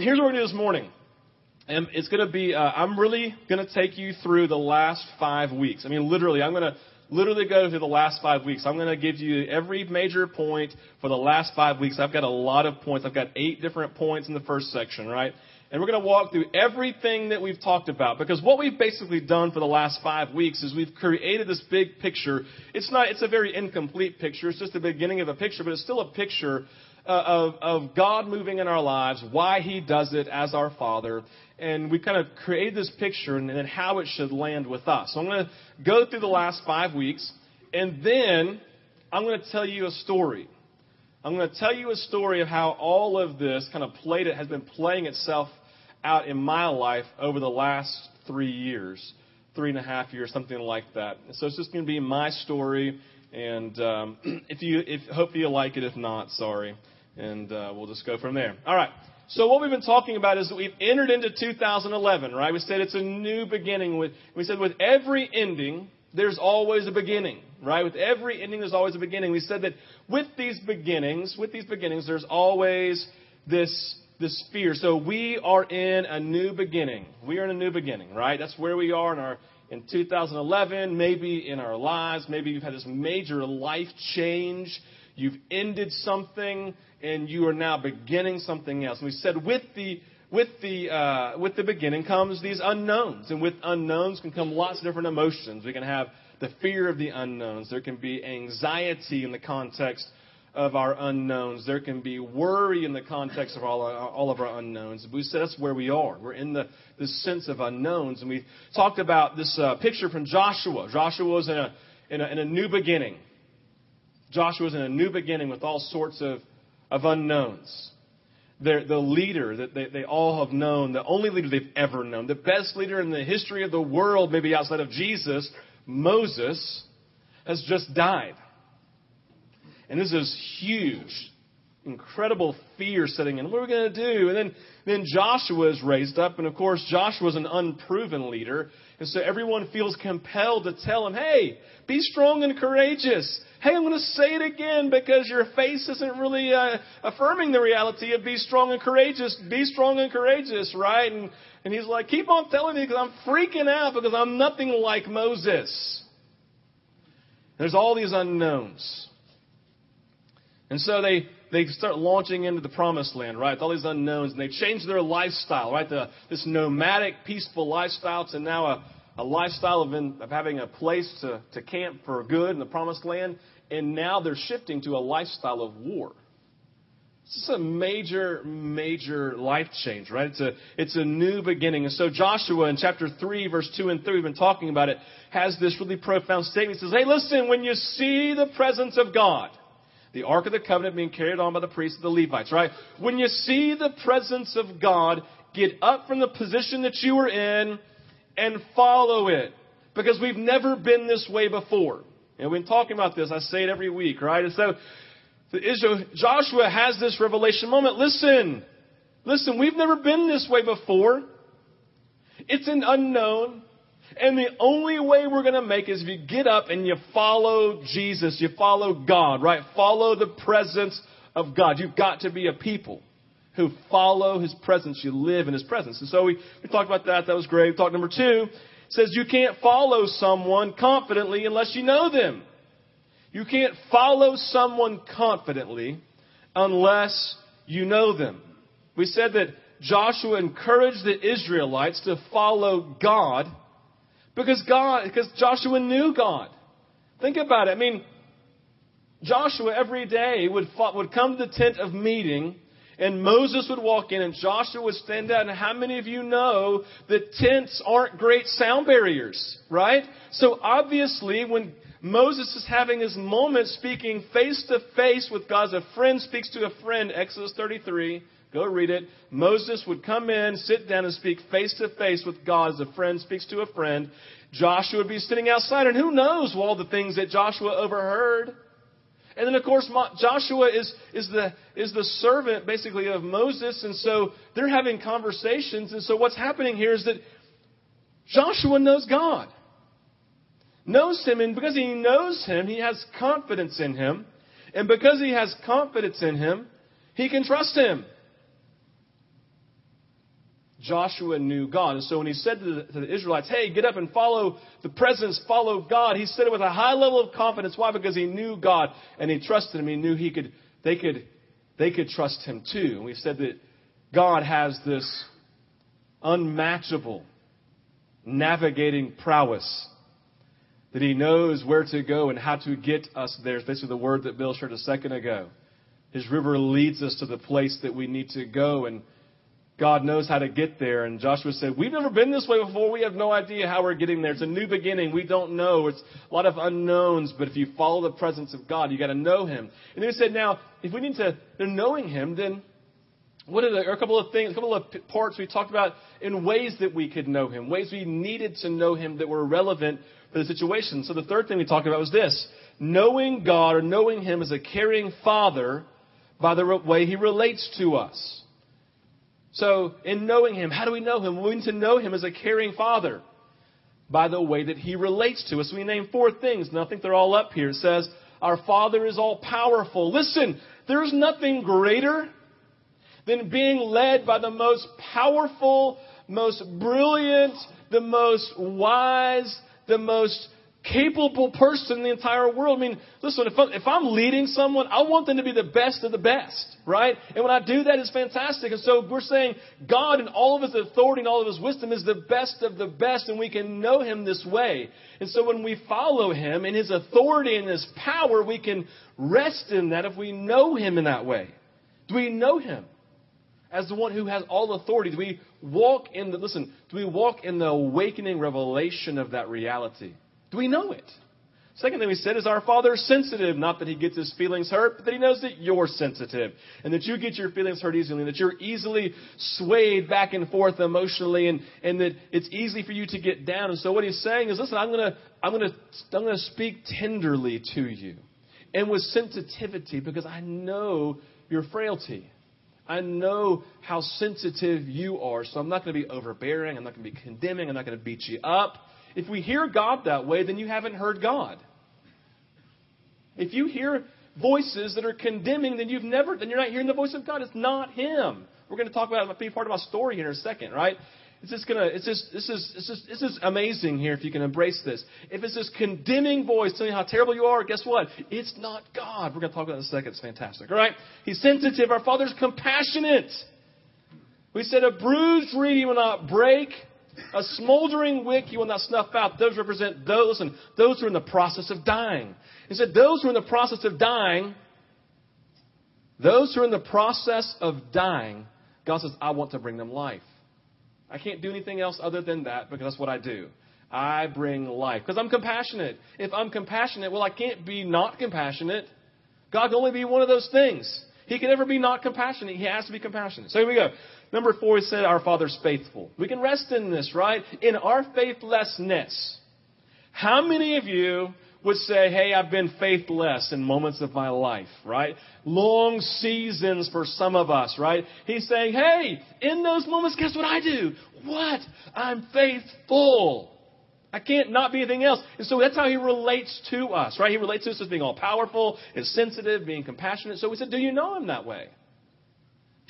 here's what we're going to do this morning. And it's going to be, uh, I'm really going to take you through the last five weeks. I mean, literally, I'm going to literally go through the last five weeks. I'm going to give you every major point for the last five weeks. I've got a lot of points. I've got eight different points in the first section, right? And we're going to walk through everything that we've talked about because what we've basically done for the last five weeks is we've created this big picture. It's not, it's a very incomplete picture. It's just the beginning of a picture, but it's still a picture Uh, of, of God moving in our lives, why He does it as our Father, and we kind of created this picture and then how it should land with us. So I'm going to go through the last five weeks, and then I'm going to tell you a story. I'm going to tell you a story of how all of this kind of played it has been playing itself out in my life over the last three years, three and a half years, something like that. So it's just going to be my story, and um, if you, if hope you like it. If not, sorry, and uh, we'll just go from there. All right. So what we've been talking about is that we've entered into 2011, right? We said it's a new beginning. With we said with every ending, there's always a beginning, right? With every ending, there's always a beginning. We said that with these beginnings, with these beginnings, there's always this this fear. So we are in a new beginning. We are in a new beginning, right? That's where we are in our in 2011, maybe in our lives. Maybe you've had this major life change. You've ended something and you are now beginning something else. And we said with the with the uh, with the beginning comes these unknowns, and with unknowns can come lots of different emotions. We can have the fear of the unknowns. There can be anxiety in the context of our unknowns. There can be worry in the context of all, all of our unknowns. We said that's where we are. We're in the this sense of unknowns, and we talked about this uh, picture from Joshua. Joshua was in a, in a in a new beginning. Joshua was in a new beginning with all sorts of of unknowns. They're the leader that they, they all have known, the only leader they've ever known, the best leader in the history of the world, maybe outside of Jesus, Moses, has just died. And this is huge, incredible fear setting in. What are we going to do? And then, then Joshua is raised up, and of course, Joshua is an unproven leader. And so everyone feels compelled to tell him, hey, be strong and courageous. Hey, I'm going to say it again because your face isn't really uh, affirming the reality of be strong and courageous. Be strong and courageous, right? And, and he's like, keep on telling me because I'm freaking out because I'm nothing like Moses. There's all these unknowns. And so they, they start launching into the promised land, right? All these unknowns, and they change their lifestyle, right? The, this nomadic, peaceful lifestyle to now a, a lifestyle of, in, of having a place to, to camp for good in the promised land, and now they're shifting to a lifestyle of war. This is a major, major life change, right? It's a, it's a new beginning. And so Joshua in chapter 3, verse 2 and 3, we've been talking about it, has this really profound statement. He says, Hey, listen, when you see the presence of God, the Ark of the Covenant being carried on by the priests of the Levites, right? When you see the presence of God, get up from the position that you were in and follow it. Because we've never been this way before. And we've been talking about this. I say it every week, right? And so Israel, Joshua has this revelation moment. Listen, listen, we've never been this way before. It's an unknown. And the only way we're going to make is if you get up and you follow Jesus, you follow God, right? Follow the presence of God. You've got to be a people who follow his presence. You live in his presence. And so we, we talked about that. That was great. Talk number two says you can't follow someone confidently unless you know them. You can't follow someone confidently unless you know them. We said that Joshua encouraged the Israelites to follow God because God, because Joshua knew God. Think about it. I mean, Joshua every day would, would come to the tent of meeting and Moses would walk in and Joshua would stand out. And how many of you know that tents aren't great sound barriers, right? So obviously when Moses is having his moment speaking face to face with God as a friend speaks to a friend, Exodus 33, go read it. Moses would come in, sit down and speak face to face with God as a friend speaks to a friend. Joshua would be sitting outside and who knows all the things that Joshua overheard. And then, of course, Joshua is, is, the, is the servant, basically, of Moses. And so they're having conversations. And so what's happening here is that Joshua knows God. Knows him. And because he knows him, he has confidence in him. And because he has confidence in him, he can trust him. Joshua knew God. And so when he said to the, to the, Israelites, hey, get up and follow the presence, follow God, he said it with a high level of confidence. Why? Because he knew God and he trusted him. He knew he could, they could, they could trust him too. And we said that God has this unmatchable navigating prowess that he knows where to go and how to get us there. It's basically the word that Bill shared a second ago. His river leads us to the place that we need to go and God knows how to get there. And Joshua said, We've never been this way before. We have no idea how we're getting there. It's a new beginning. We don't know. It's a lot of unknowns. But if you follow the presence of God, you got to know Him. And then he said, Now, if we need to, knowing Him, then what are, the, are a couple of things, a couple of parts we talked about in ways that we could know Him, ways we needed to know Him that were relevant for the situation. So the third thing we talked about was this knowing God or knowing Him as a caring Father by the way He relates to us. So, in knowing Him, how do we know Him? We need to know Him as a caring Father by the way that He relates to us. We name four things, and I think they're all up here. It says, Our Father is all powerful. Listen, there's nothing greater than being led by the most powerful, most brilliant, the most wise, the most capable person in the entire world. I mean, listen, if, I, I'm leading someone, I want them to be the best of the best, right? And when I do that, it's fantastic. And so we're saying God in all of His authority and all of His wisdom is the best of the best, and we can know Him this way. And so when we follow Him in His authority and His power, we can rest in that if we know Him in that way. Do we know Him? As the one who has all authority, do we walk in the, listen, do we walk in the awakening revelation of that reality? Do we know it? Second thing we said is our Father is sensitive. Not that He gets His feelings hurt, but that He knows that you're sensitive. And that you get your feelings hurt easily. And that you're easily swayed back and forth emotionally. And, and that it's easy for you to get down. And so what He's saying is, listen, I'm going to, I'm going to, I'm going to speak tenderly to you. And with sensitivity because I know your frailty. I know how sensitive you are. So I'm not going to be overbearing. I'm not going to be condemning. I'm not going to beat you up. If we hear God that way, then you haven't heard God. If you hear voices that are condemning, then you've never, then you're not hearing the voice of God. It's not Him. We're going to talk about be part of my story here in a second, right? It's just gonna, it's just, this is, it's just, this is amazing here if you can embrace this. If it's this condemning voice telling you how terrible you are, guess what? It's not God. We're going to talk about it in a second. It's fantastic. All right? He's sensitive. Our Father's compassionate. We said a bruised reed he will not break. A smoldering wick you will not snuff out. Those represent those, and those who are in the process of dying. He said, those who are in the process of dying, those who are in the process of dying, God says, I want to bring them life. I can't do anything else other than that because that's what I do. I bring life because I'm compassionate. If I'm compassionate, well, I can't be not compassionate. God can only be one of those things. He can never be not compassionate. He has to be compassionate. So here we go. Number four, he said, Our Father's faithful. We can rest in this, right? In our faithlessness. How many of you would say, Hey, I've been faithless in moments of my life, right? Long seasons for some of us, right? He's saying, Hey, in those moments, guess what I do? What? I'm faithful. I can't not be anything else. And so that's how he relates to us, right? He relates to us as being all powerful, as sensitive, being compassionate. So we said, Do you know him that way?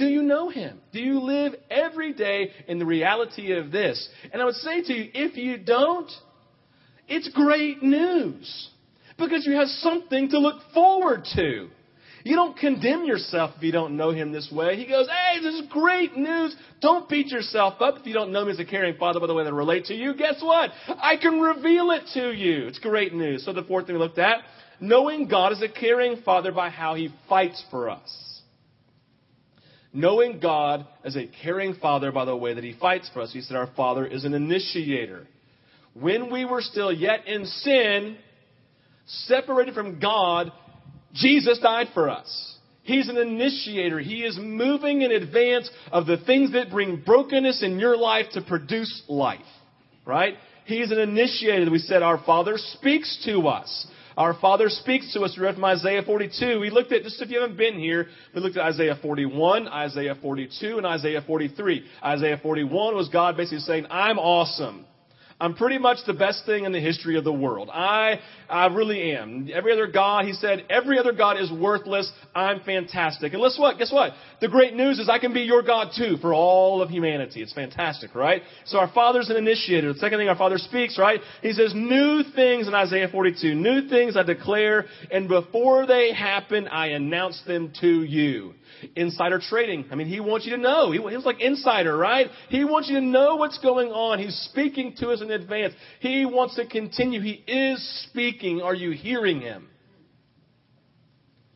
Do you know Him? Do you live every day in the reality of this? And I would say to you, if you don't, it's great news because you have something to look forward to. You don't condemn yourself if you don't know Him this way. He goes, Hey, this is great news. Don't beat yourself up if you don't know Him as a caring Father by the way they relate to you. Guess what? I can reveal it to you. It's great news. So the fourth thing we looked at, knowing God as a caring Father by how He fights for us knowing God as a caring Father by the way that He fights for us. He said our Father is an initiator. When we were still yet in sin, separated from God, Jesus died for us. He's an initiator. He is moving in advance of the things that bring brokenness in your life to produce life. Right? He's an initiator. We said our Father speaks to us. Our Father speaks to us. We read from Isaiah 42. We looked at, just if you haven't been here, we looked at Isaiah 41, Isaiah 42, and Isaiah 43. Isaiah 41 was God basically saying, I'm awesome. I'm pretty much the best thing in the history of the world. I, I really am. Every other God, he said, every other God is worthless. I'm fantastic. And guess what? Guess what? The great news is I can be your God too for all of humanity. It's fantastic, right? So our Father's an initiator. The second thing our Father speaks, right? He says, new things in Isaiah 42. New things I declare, and before they happen, I announce them to you insider trading. I mean, he wants you to know. He, he was like insider, right? He wants you to know what's going on. He's speaking to us in advance. He wants to continue. He is speaking. Are you hearing him?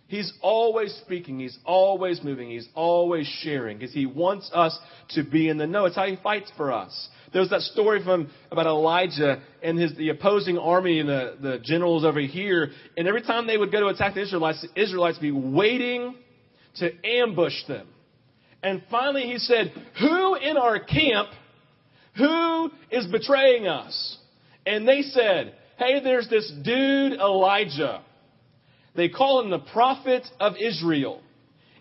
He's always speaking. He's always moving. He's always sharing because he wants us to be in the know. It's how he fights for us. There's that story from about Elijah and his the opposing army and the, the generals over here. And every time they would go to attack the Israelites, the Israelites would be waiting to ambush them. And finally he said, Who in our camp, who is betraying us? And they said, Hey, there's this dude Elijah. They call him the prophet of Israel.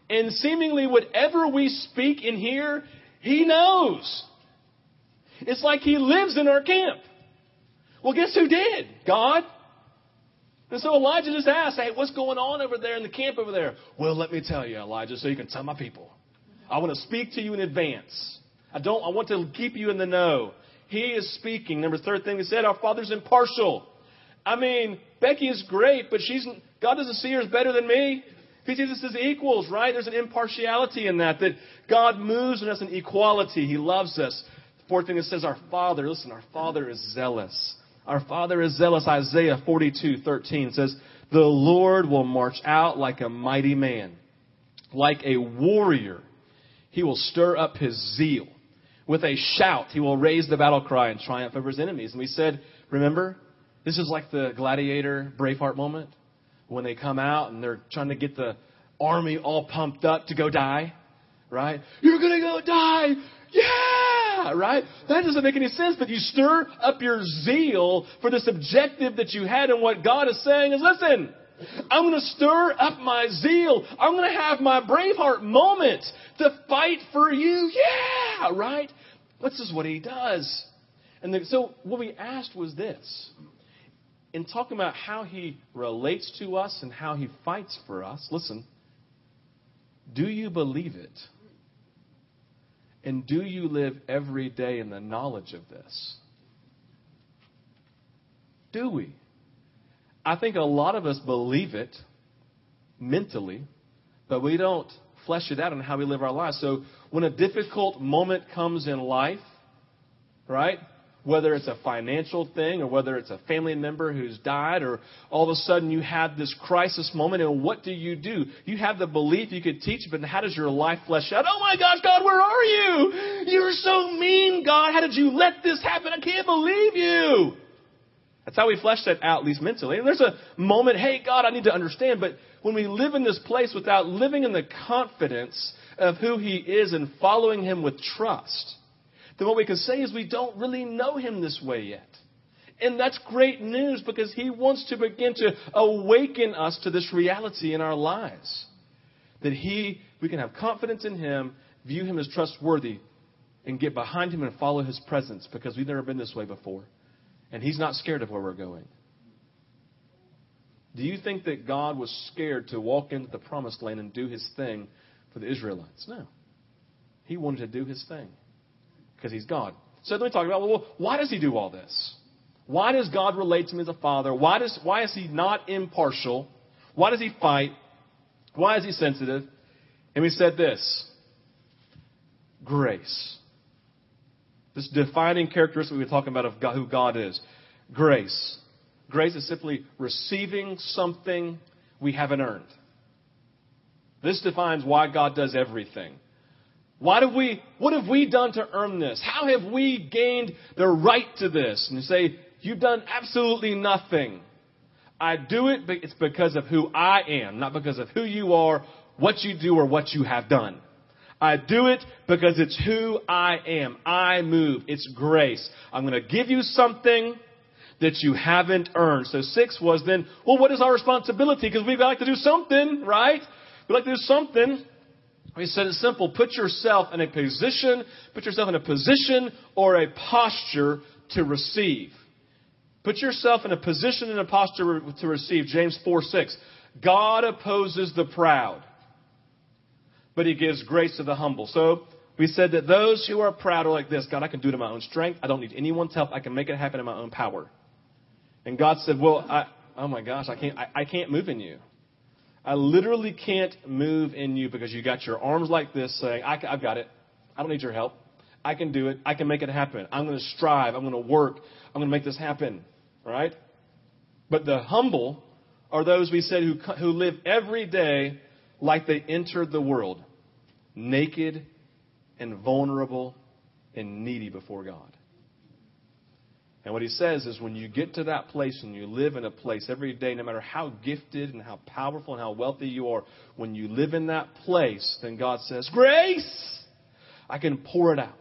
And seemingly whatever we speak in here, he knows. It's like he lives in our camp. Well, guess who did? God. And so Elijah just asked, Hey, what's going on over there in the camp over there? Well, let me tell you, Elijah, so you can tell my people. I want to speak to you in advance. I don't, I want to keep you in the know. He is speaking. Number third thing he said, our father's impartial. I mean, Becky is great, but she's, God doesn't see her as better than me. He sees us as equals, right? There's an impartiality in that, that God moves in us in equality. He loves us. Fourth thing it says, our Father, listen, our Father is zealous. Our Father is zealous. Isaiah 42:13 says, "The Lord will march out like a mighty man, like a warrior. He will stir up his zeal. With a shout, he will raise the battle cry and triumph over his enemies." And we said, remember, this is like the gladiator Braveheart moment when they come out and they're trying to get the army all pumped up to go die, right? You're going to go die. Yeah! Right? That doesn't make any sense, but you stir up your zeal for this objective that you had, and what God is saying is, listen, I'm going to stir up my zeal. I'm going to have my Braveheart moment to fight for you. Yeah, right? This is what he does. And so what we asked was this. In talking about how he relates to us and how he fights for us, listen, do you believe it? And do you live every day in the knowledge of this? Do we? I think a lot of us believe it mentally, but we don't flesh it out in how we live our lives. So when a difficult moment comes in life, right? Whether it's a financial thing or whether it's a family member who's died or all of a sudden you have this crisis moment and what do you do? You have the belief you could teach, but how does your life flesh out? Oh my gosh, God, where are you? You're so mean, God. How did you let this happen? I can't believe you. That's how we flesh that out, at least mentally. And there's a moment, hey, God, I need to understand. But when we live in this place without living in the confidence of who He is and following Him with trust, then what we can say is we don't really know him this way yet. And that's great news because he wants to begin to awaken us to this reality in our lives. That he, we can have confidence in him, view him as trustworthy, and get behind him and follow his presence because we've never been this way before. And he's not scared of where we're going. Do you think that God was scared to walk into the promised land and do his thing for the Israelites? No. He wanted to do his thing because he's God. So then we talk about, well, why does he do all this? Why does God relate to him as a father? Why, does, why is he not impartial? Why does he fight? Why is he sensitive? And we said this grace. This defining characteristic we were talking about of God, who God is. Grace. Grace is simply receiving something we haven't earned. This defines why God does everything. Why have we, what have we done to earn this? How have we gained the right to this? And you say, you've done absolutely nothing. I do it, but it's because of who I am, not because of who you are, what you do, or what you have done. I do it because it's who I am. I move. It's grace. I'm going to give you something that you haven't earned. So six was then, well, what is our responsibility? Because we like to do something, right? We like to do something. He said it's simple. Put yourself in a position, put yourself in a position or a posture to receive. Put yourself in a position and a posture to receive. James 4 6. God opposes the proud, but he gives grace to the humble. So we said that those who are proud are like this God, I can do it in my own strength. I don't need anyone's help. I can make it happen in my own power. And God said, Well, I, oh my gosh, I can't, I, I can't move in you. I literally can't move in you because you got your arms like this saying, I, I've got it. I don't need your help. I can do it. I can make it happen. I'm going to strive. I'm going to work. I'm going to make this happen. Right? But the humble are those we said who, who live every day like they entered the world, naked and vulnerable and needy before God. And what he says is when you get to that place and you live in a place every day, no matter how gifted and how powerful and how wealthy you are, when you live in that place, then God says, Grace! I can pour it out.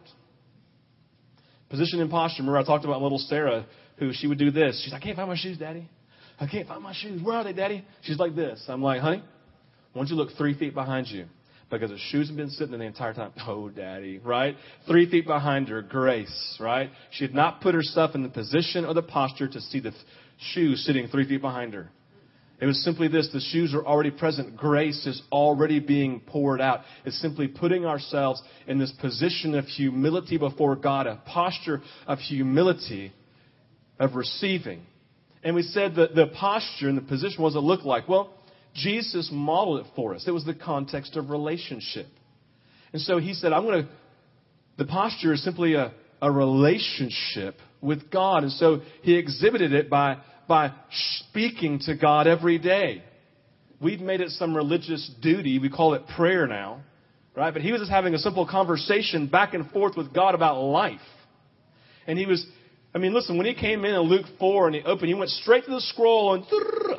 Position and posture. Remember, I talked about little Sarah, who she would do this. She's like, I can't find my shoes, Daddy. I can't find my shoes. Where are they, Daddy? She's like this. I'm like, honey, why don't you look three feet behind you? Because the shoes have been sitting there the entire time. Oh, daddy, right? Three feet behind her, grace, right? She had not put herself in the position or the posture to see the th- shoes sitting three feet behind her. It was simply this the shoes are already present. Grace is already being poured out. It's simply putting ourselves in this position of humility before God, a posture of humility, of receiving. And we said that the posture and the position, what does it look like? Well, Jesus modeled it for us. It was the context of relationship. And so he said, I'm going to, the posture is simply a, a relationship with God. And so he exhibited it by, by speaking to God every day. We've made it some religious duty. We call it prayer now, right? But he was just having a simple conversation back and forth with God about life. And he was, I mean, listen, when he came in in Luke 4 and he opened, he went straight to the scroll and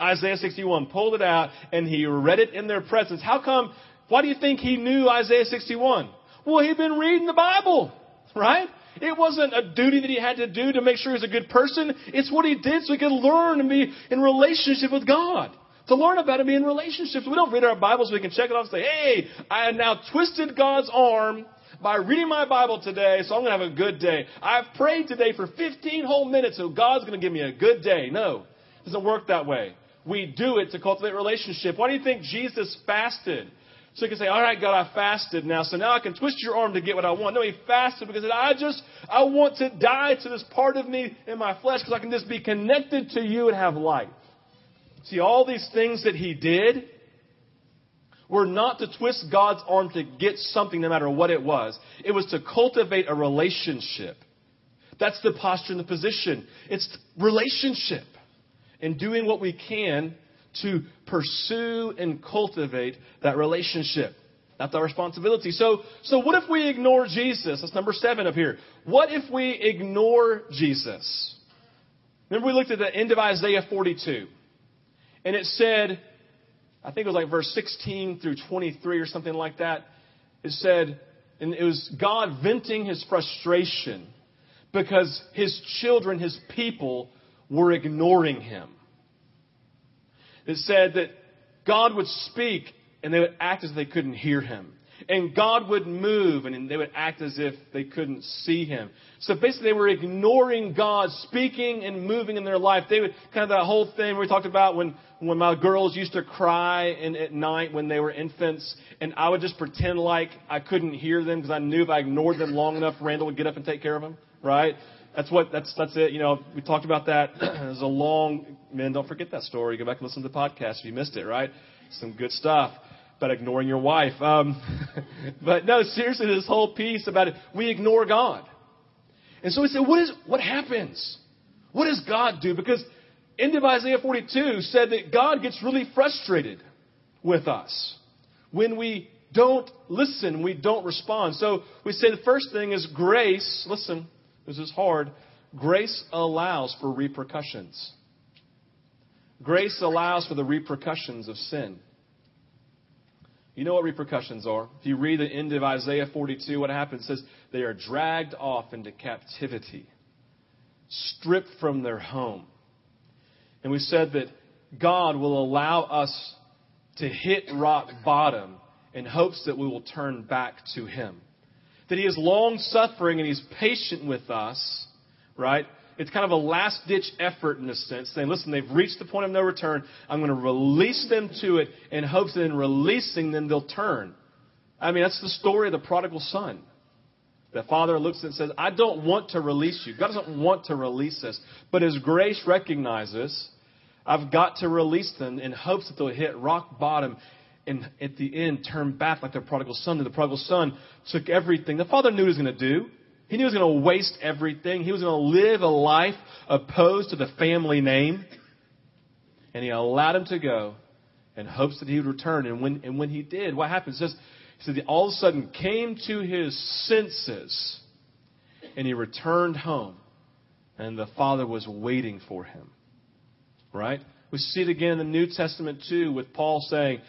Isaiah 61, pulled it out, and he read it in their presence. How come, why do you think he knew Isaiah 61? Well, he'd been reading the Bible, right? It wasn't a duty that he had to do to make sure he was a good person. It's what he did so he could learn and be in relationship with God. To learn about it, be in relationships. We don't read our Bibles so we can check it off and say, hey, I now twisted God's arm by reading my Bible today, so I'm going to have a good day. I've prayed today for 15 whole minutes, so God's going to give me a good day. No, it doesn't work that way. We do it to cultivate relationship. Why do you think Jesus fasted? So he can say, all right, God, I fasted now, so now I can twist your arm to get what I want. No, he fasted because I just, I want to die to this part of me in my flesh because I can just be connected to you and have life. See, all these things that he did, were not to twist God's arm to get something no matter what it was. It was to cultivate a relationship. That's the posture and the position. It's relationship and doing what we can to pursue and cultivate that relationship. That's our responsibility. So, so what if we ignore Jesus? That's number seven up here. What if we ignore Jesus? Remember we looked at the end of Isaiah 42 and it said, I think it was like verse 16 through 23 or something like that. It said, and it was God venting his frustration because his children, his people, were ignoring him. It said that God would speak and they would act as if they couldn't hear him. And God would move and they would act as if they couldn't see him. So basically, they were ignoring God speaking and moving in their life. They would kind of that whole thing we talked about when, when my girls used to cry in, at night when they were infants, and I would just pretend like I couldn't hear them because I knew if I ignored them long enough, Randall would get up and take care of them, right? That's what that's that's it. You know, we talked about that. There's a long man. Don't forget that story. Go back and listen to the podcast if you missed it. Right? Some good stuff about ignoring your wife. Um, but no, seriously, this whole piece about it, we ignore God. And so we say, what is, what happens? What does God do? Because end of Isaiah 42 said that God gets really frustrated with us when we don't listen, we don't respond. So we say the first thing is grace. Listen, this is hard. Grace allows for repercussions. Grace allows for the repercussions of sin. You know what repercussions are. If you read the end of Isaiah 42, what happens? It says they are dragged off into captivity, stripped from their home. And we said that God will allow us to hit rock bottom in hopes that we will turn back to Him. That He is long suffering and He's patient with us, right? it's kind of a last ditch effort in a sense, saying, listen, they've reached the point of no return. I'm going to release them to it in hopes that in releasing them, they'll turn. I mean, that's the story of the prodigal son. The father looks and says, I don't want to release you. God doesn't want to release us. But His grace recognizes, I've got to release them in hopes that they'll hit rock bottom and at the end turn back like the prodigal son. And the prodigal son took everything. The father knew he was going to do. He knew he was going to waste everything. He was going to live a life opposed to the family name. And he allowed him to go in hopes that he would return. And when, and when he did, what happened? It says, he said, all of a sudden came to his senses and he returned home. And the father was waiting for him. Right? We see it again in the New Testament too, with Paul saying,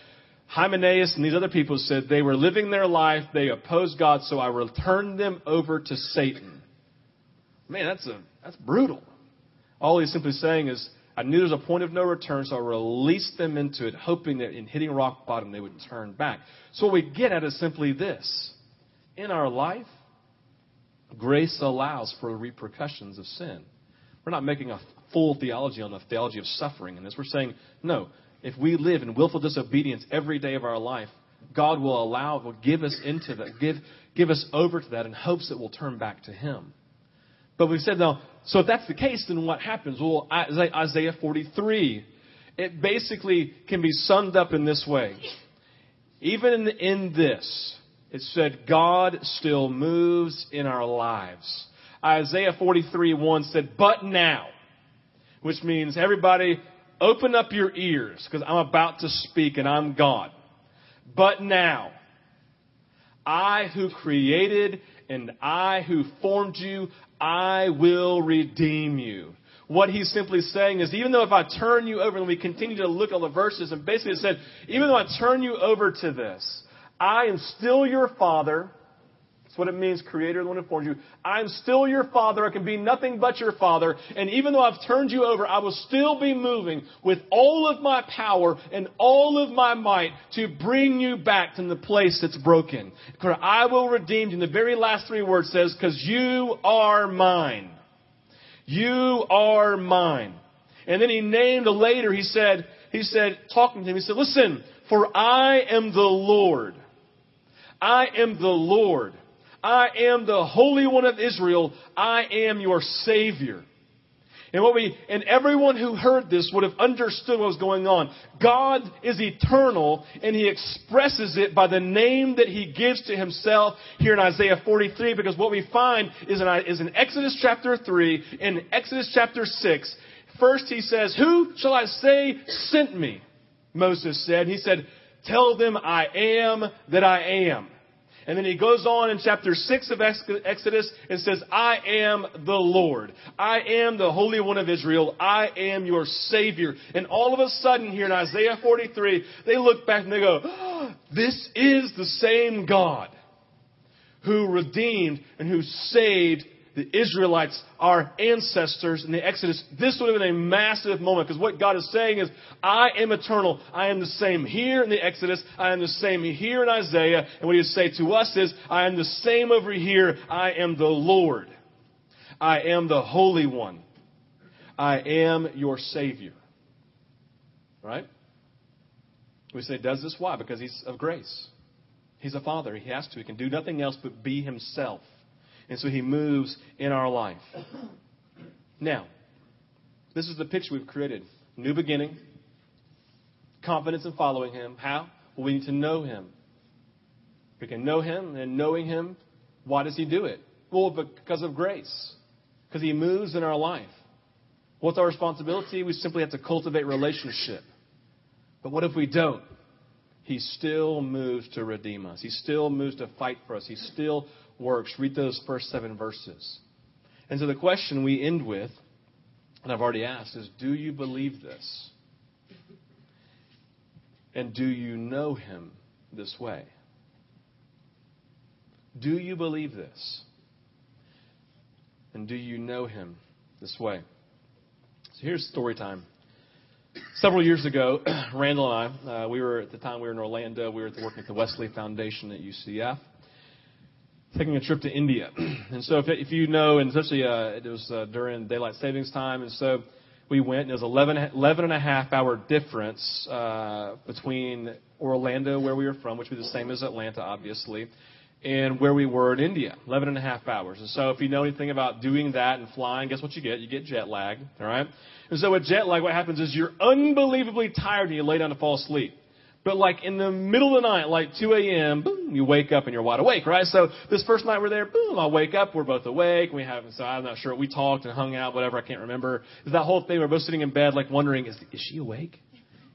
Hymenaeus and these other people said they were living their life, they opposed God, so I returned them over to Satan. Man, that's a that's brutal. All he's simply saying is, I knew there was a point of no return, so I released them into it, hoping that in hitting rock bottom they would turn back. So what we get at is simply this. In our life, grace allows for repercussions of sin. We're not making a full theology on the theology of suffering in this. We're saying, no, if we live in willful disobedience every day of our life, God will allow, will give us into that, give, give us over to that in hopes that we'll turn back to Him. But we said, now, so if that's the case, then what happens? Well, Isaiah 43, it basically can be summed up in this way. Even in this, it said, God still moves in our lives. Isaiah 43 1 said, but now, which means everybody open up your ears because I'm about to speak and I'm God. But now, I who created and I who formed you, I will redeem you. What he's simply saying is, even though if I turn you over, and we continue to look at the verses, and basically it said, even though I turn you over to this, I am still your father. What it means, creator, the one who formed you. I'm still your father. I can be nothing but your father. And even though I've turned you over, I will still be moving with all of my power and all of my might to bring you back to the place that's broken. I will redeem you. And the very last three words says, cause you are mine. You are mine. And then he named later, he said, he said, talking to him, he said, listen, for I am the Lord. I am the Lord I am the Holy One of Israel. I am your Savior. And what we, and everyone who heard this would have understood what was going on. God is eternal and He expresses it by the name that He gives to Himself here in Isaiah 43 because what we find is in, is in Exodus chapter 3, in Exodus chapter 6, first He says, who shall I say sent me? Moses said. He said, tell them I am that I am. And then he goes on in chapter 6 of Exodus and says, I am the Lord. I am the Holy One of Israel. I am your Savior. And all of a sudden here in Isaiah 43, they look back and they go, oh, this is the same God who redeemed and who saved the Israelites, our ancestors in the Exodus, this would have been a massive moment because what God is saying is, I am eternal. I am the same here in the Exodus. I am the same here in Isaiah. And what he would say to us is, I am the same over here. I am the Lord. I am the Holy One. I am your Savior. Right? We say, does this why? Because he's of grace. He's a father. He has to. He can do nothing else but be himself. And so he moves in our life. Now, this is the picture we've created. New beginning, confidence in following him. How? Well, we need to know him. We can know him, and knowing him, why does he do it? Well, because of grace. Because he moves in our life. What's our responsibility? We simply have to cultivate relationship. But what if we don't? He still moves to redeem us. He still moves to fight for us. He still works. Read those first seven verses. And so the question we end with, and I've already asked, is do you believe this? And do you know him this way? Do you believe this? And do you know him this way? So here's story time. Several years ago, Randall and I, uh, we were at the time we were in Orlando. We were working at the Wesley Foundation at UCF taking a trip to India. and so if, if you know, and especially uh, it was uh, during daylight savings time, and so we went, and it was 11, 11 and a half hour difference uh, between Orlando, where we were from, which would be the same as Atlanta, obviously, and where we were in India, 11 and a half hours. And so if you know anything about doing that and flying, guess what you get? You get jet lag, all right? And so with jet lag, what happens is you're unbelievably tired and you lay down to fall asleep. But like in the middle of the night, like 2 a.m., boom, you wake up and you're wide awake, right? So this first night we're there, boom, I wake up, we're both awake, we have, so I'm not sure, we talked and hung out, whatever, I can't remember. Is that whole thing, we're both sitting in bed, like wondering, is, is she awake?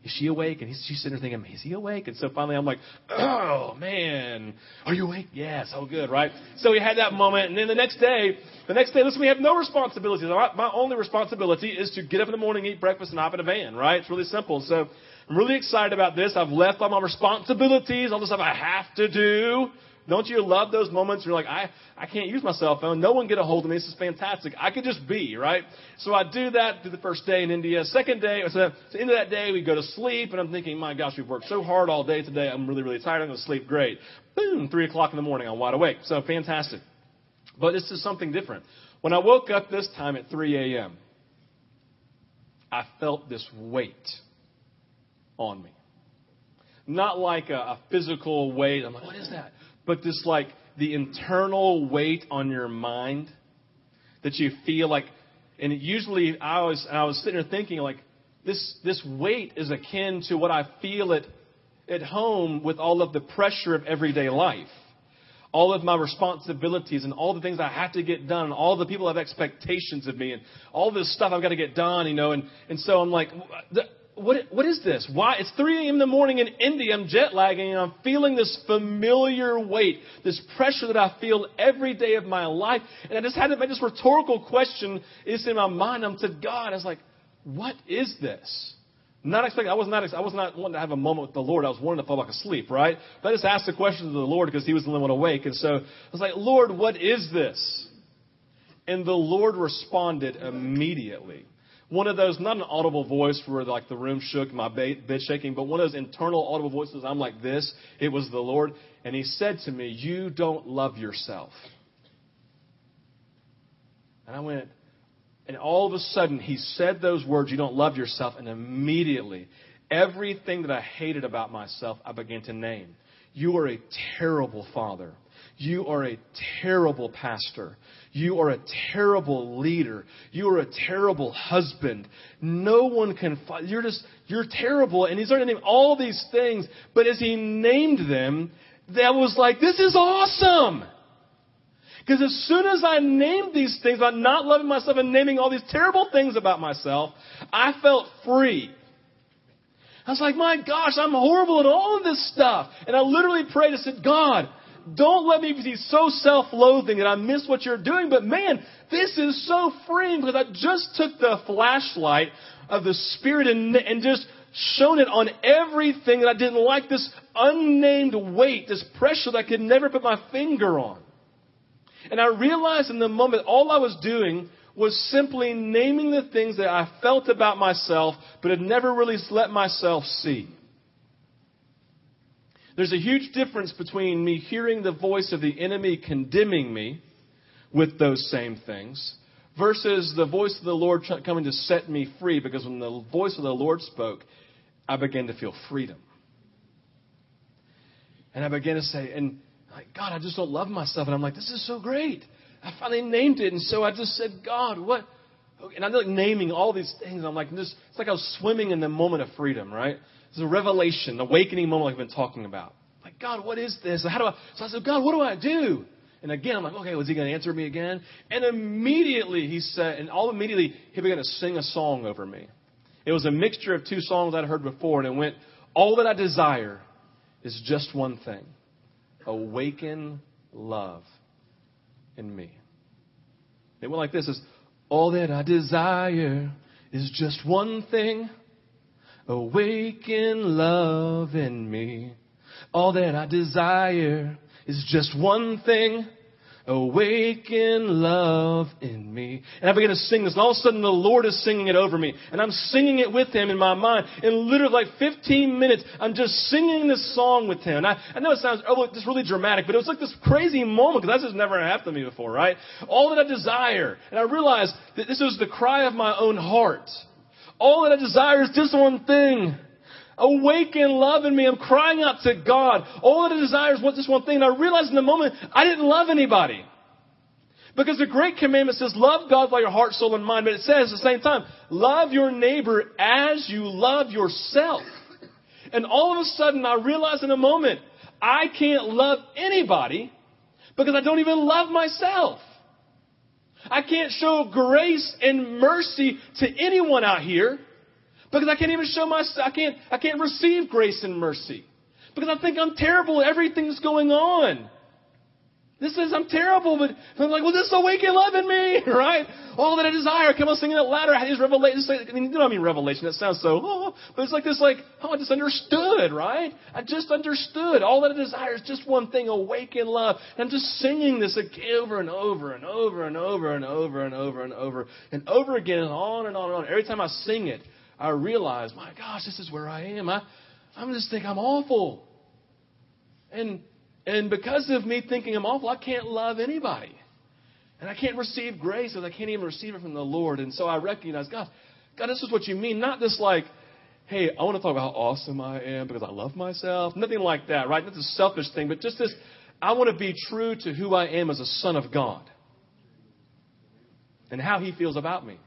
Is she awake? And he's, she's sitting there thinking, is he awake? And so finally I'm like, oh man, are you awake? Yes, oh good, right? So we had that moment, and then the next day, the next day, listen, we have no responsibilities. My, my only responsibility is to get up in the morning, eat breakfast, and hop in a van, right? It's really simple. So I'm really excited about this. I've left all my responsibilities, all the stuff I have to do. Don't you love those moments where you're like, I, I can't use my cell phone. No one get a hold of me. This is fantastic. I could just be, right? So I do that through the first day in India. Second day, so at the end of that day, we go to sleep, and I'm thinking, my gosh, we've worked so hard all day today. I'm really, really tired. I'm going to sleep great. Boom, 3 o'clock in the morning. I'm wide awake. So fantastic. But this is something different. When I woke up this time at 3 a.m., I felt this weight on me. Not like a, a physical weight. I'm like, what is that? But this like the internal weight on your mind that you feel like, and usually I was, I was sitting there thinking like, this, this weight is akin to what I feel at, at home with all of the pressure of everyday life. All of my responsibilities and all the things I have to get done, and all the people have expectations of me, and all this stuff I've got to get done, you know, and, and so I'm like, what, what is this? Why? It's 3 a.m. in the morning in India. I'm jet lagging and I'm feeling this familiar weight, this pressure that I feel every day of my life. And I just had this rhetorical question is in my mind. I'm to God. I was like, what is this? Not expecting, I was not, I was not wanting to have a moment with the Lord. I was wanting to fall back asleep, right? But I just asked the question to the Lord because He was the only one awake. And so I was like, Lord, what is this? And the Lord responded immediately one of those, not an audible voice where like the room shook, my bed shaking, but one of those internal audible voices. I'm like this. It was the Lord. And he said to me, You don't love yourself. And I went, and all of a sudden he said those words, You don't love yourself. And immediately, everything that I hated about myself, I began to name. You are a terrible father. You are a terrible pastor. You are a terrible leader. You are a terrible husband. No one can, fight. you're just, you're terrible. And he started name all these things. But as he named them, that was like, this is awesome. Because as soon as I named these things about not loving myself and naming all these terrible things about myself, I felt free. I was like, my gosh, I'm horrible at all of this stuff. And I literally prayed and said, God, don't let me be so self-loathing that I miss what you're doing. But man, this is so freeing because I just took the flashlight of the Spirit and, and just shone it on everything that I didn't like. This unnamed weight, this pressure that I could never put my finger on. And I realized in the moment all I was doing was simply naming the things that I felt about myself, but had never really let myself see. There's a huge difference between me hearing the voice of the enemy condemning me with those same things versus the voice of the Lord coming to set me free because when the voice of the Lord spoke, I began to feel freedom. And I began to say, and like, God, I just don't love myself. And I'm like, this is so great. I finally named it. And so I just said, God, what? And I'm like naming all these things. I'm like, this, it's like I was swimming in the moment of freedom, right? It's a revelation, awakening moment like I've been talking about. Like, God, what is this? How do I? So I said, God, what do I do? And again, I'm like, okay, was he going to answer me again? And immediately he said, and all immediately he began to sing a song over me. It was a mixture of two songs I'd heard before, and it went, all that I desire is just one thing. Awaken love in me. It went like this, is all that I desire is just one thing. Awaken love in me. All that I desire is just one thing. Awaken love in me. And I begin to sing this, and all of a sudden the Lord is singing it over me. And I'm singing it with Him in my mind. In literally like 15 minutes, I'm just singing this song with Him. And I, I know it sounds oh, just really dramatic, but it was like this crazy moment, because that's just never happened to me before, right? All that I desire. And I realized that this was the cry of my own heart. All that I desire is just one thing. Awaken love in me. I'm crying out to God. All that I desire is this one thing. And I realized in the moment I didn't love anybody. Because the great commandment says, love God by your heart, soul, and mind. But it says at the same time, love your neighbor as you love yourself. And all of a sudden I realized in a moment, I can't love anybody because I don't even love myself. I can't show grace and mercy to anyone out here because I can't even show my, I can't, I can't receive grace and mercy. Because I think I'm terrible. Everything's going on. This is, I'm terrible, but I'm like, well, this is awaken love in me, right? All that I desire. Come on, singing it louder. I had these revelations. I mean, you know I mean, revelation. That sounds so, oh, but it's like this, like, oh, I just understood, right? I just understood. All that I desire is just one thing, awaken love. And I'm just singing this over and over and over and over and over and over and over and over again and on and on and on. Every time I sing it, I realize, my gosh, this is where I am. I, I'm just think I'm awful. And, and because of me thinking I'm awful, I can't love anybody. And I can't receive grace and I can't even receive it from the Lord. And so I recognize, God, God, this is what you mean. Not this like, hey, I want to talk about how awesome I am because I love myself. Nothing like that, right? That's a selfish thing, but just this, I want to be true to who I am as a son of God and how he feels about me.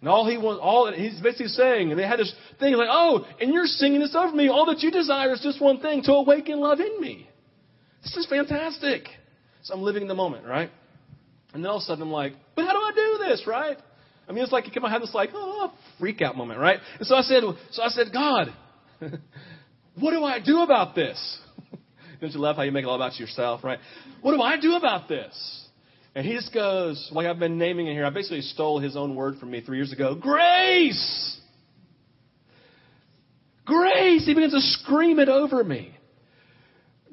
And all he wants, all he's basically saying, and they had this thing like, oh, and you're singing this over me. All that you desire is just one thing, to awaken love in me. This is fantastic. So I'm living in the moment, right? And then all of a sudden I'm like, but how do I do this, right? I mean, it's like I have this like, oh, freak out moment, right? And so I said, so I said, God, what do I do about this? Don't you love how you make it all about yourself, right? What do I do about this? And he just goes, like I've been naming it here, I basically stole his own word from me three years ago grace! Grace! He begins to scream it over me.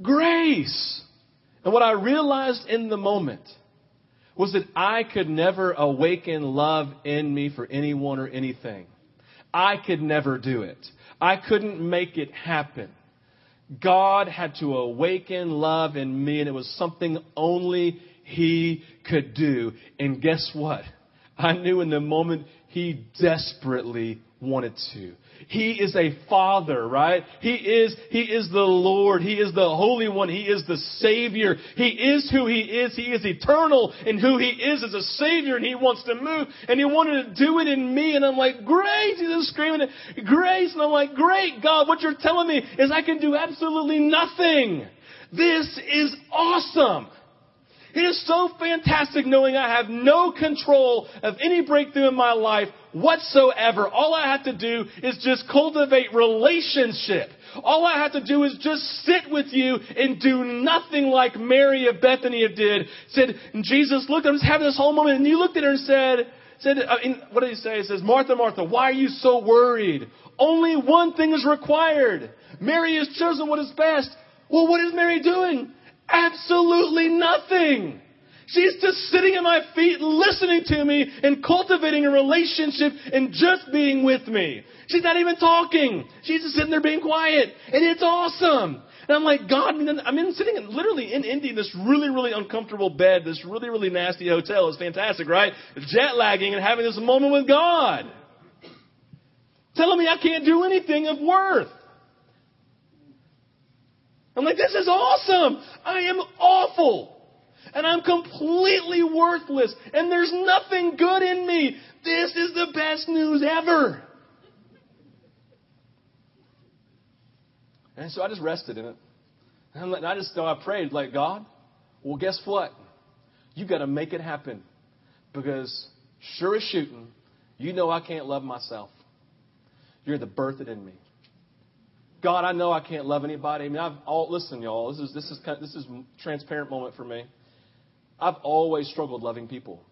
Grace! And what I realized in the moment was that I could never awaken love in me for anyone or anything. I could never do it. I couldn't make it happen. God had to awaken love in me, and it was something only he could do. And guess what? I knew in the moment he desperately wanted to. He is a father, right? He is, he is the Lord. He is the Holy One. He is the Savior. He is who He is. He is eternal and who He is as a Savior and He wants to move and He wanted to do it in me and I'm like, great! He's just screaming, grace! And I'm like, great God, what you're telling me is I can do absolutely nothing. This is awesome. It is so fantastic knowing I have no control of any breakthrough in my life whatsoever. All I have to do is just cultivate relationship. All I have to do is just sit with you and do nothing like Mary of Bethany did. Said, Jesus looked, I'm just having this whole moment, and you looked at her and said, said, uh, what did he say? He says, Martha, Martha, why are you so worried? Only one thing is required. Mary has chosen what is best. Well, what is Mary doing? Absolutely nothing. She's just sitting at my feet, listening to me and cultivating a relationship and just being with me. She's not even talking. She's just sitting there being quiet. And it's awesome. And I'm like, God, I'm in sitting in, literally in Indy, in this really, really uncomfortable bed, this really, really nasty hotel. It's fantastic, right? Jet lagging and having this moment with God. Telling me I can't do anything of worth. I'm like, this is awesome. I am awful. And I'm completely worthless. And there's nothing good in me. This is the best news ever. And so I just rested in it. And I just, I prayed, like, God, well, guess what? You got to make it happen. Because sure as shooting, you know I can't love myself. You're the birth it in me. God, I know I can't love anybody. I mean, I've all listen, y'all. This is this is kind of, this is transparent moment for me. I've always struggled loving people.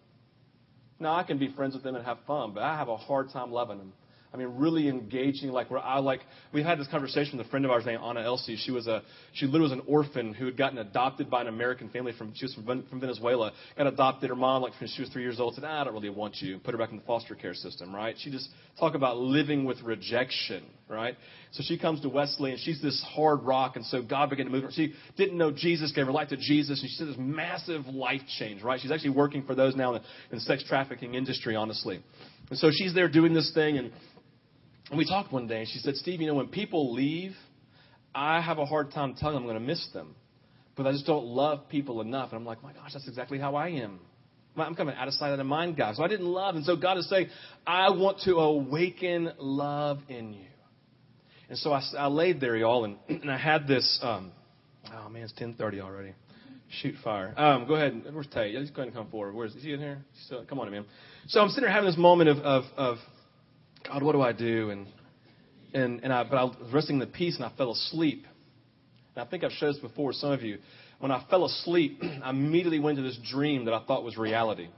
Now I can be friends with them and have fun, but I have a hard time loving them. I mean, really engaging, like where I like, we had this conversation with a friend of ours named Anna Elsie. She was a, she literally was an orphan who had gotten adopted by an American family from, she was from, from Venezuela, got adopted. Her mom, like when she was three years old, said, ah, I don't really want you. Put her back in the foster care system, right? She just talk about living with rejection, right? So she comes to Wesley and she's this hard rock. And so God began to move her. She didn't know Jesus, gave her life to Jesus. And she said this massive life change, right? She's actually working for those now in the, in the sex trafficking industry, honestly. And so she's there doing this thing and and we talked one day, and she said, Steve, you know, when people leave, I have a hard time telling them I'm going to miss them. But I just don't love people enough. And I'm like, my gosh, that's exactly how I am. I'm an out of sight, out of mind guy. So I didn't love. And so God is saying, I want to awaken love in you. And so I, I laid there, y'all, and, and I had this. Um, oh, man, it's 1030 already. Shoot fire. Um, go ahead. Where's Tay? Just go ahead and come forward. Where's is he in here? Still, come on, man. So I'm sitting there having this moment of, of, of God, what do I do? And and and I but I was resting in the peace and I fell asleep. And I think I've shared this before. Some of you, when I fell asleep, I immediately went into this dream that I thought was reality.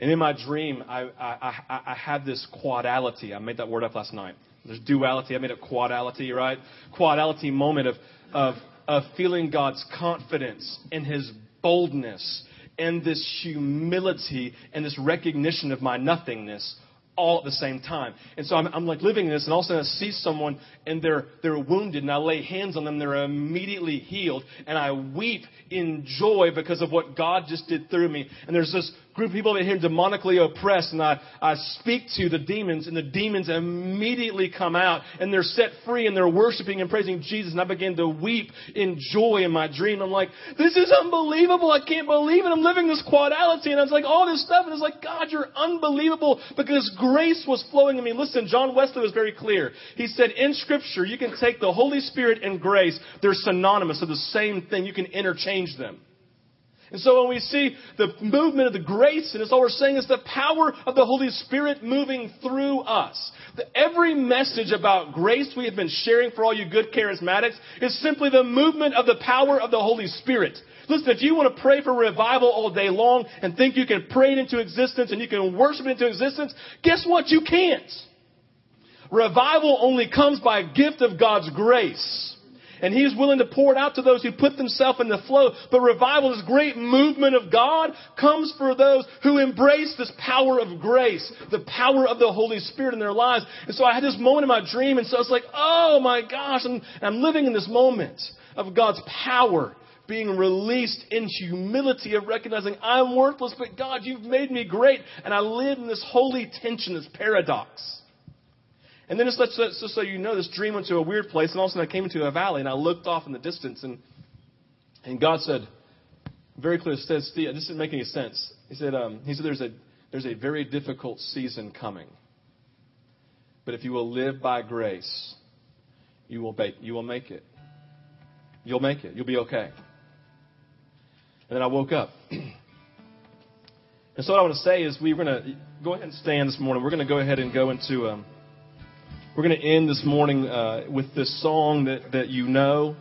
And in my dream, I, I, I, I had this quadality. I made that word up last night. There's duality. I made it quadality, right? Quadality moment of, of, of feeling God's confidence and His boldness and this humility and this recognition of my nothingness all at the same time. And so I'm, I'm like living this, and all of a sudden I see someone and they're they're wounded, and I lay hands on them, they're immediately healed, and I weep in joy because of what God just did through me. And there's this group of people over here demonically oppressed, and I, I speak to the demons, and the demons immediately come out, and they're set free, and they're worshiping and praising Jesus, and I begin to weep in joy in my dream. I'm like, this is unbelievable. I can't believe it. I'm living this quadality, and I was like, all this stuff, and it's like, God, you're unbelievable because grace was flowing in me. Listen, John Wesley was very clear. He said, in Scripture, you can take the Holy Spirit and grace. They're synonymous. They're the same thing. You can interchange them. And so when we see the movement of the grace, and it's all we're saying is the power of the Holy Spirit moving through us. The, every message about grace we have been sharing for all you good charismatics is simply the movement of the power of the Holy Spirit. Listen, if you want to pray for revival all day long and think you can pray it into existence and you can worship it into existence, guess what? You can't. Revival only comes by gift of God's grace. And He's willing to pour it out to those who put themselves in the flow. But revival, this great movement of God, comes for those who embrace this power of grace, the power of the Holy Spirit in their lives. And so I had this moment in my dream, and so it's like, oh my gosh, and I'm living in this moment of God's power being released in humility of recognizing I'm worthless, but God, you've made me great. And I live in this holy tension, this paradox. And then just, let, just so you know, this dream went to a weird place, and all of a sudden I came into a valley, and I looked off in the distance, and and God said, very clear, says, Steve, this didn't make any sense. He said, um, he said, there's a there's a very difficult season coming, but if you will live by grace, you will make you will make it. You'll make it. You'll be okay. And then I woke up. and so what I want to say is we're going to go ahead and stand this morning. We're going to go ahead and go into. Um, we're going to end this morning uh, with this song that, that you know.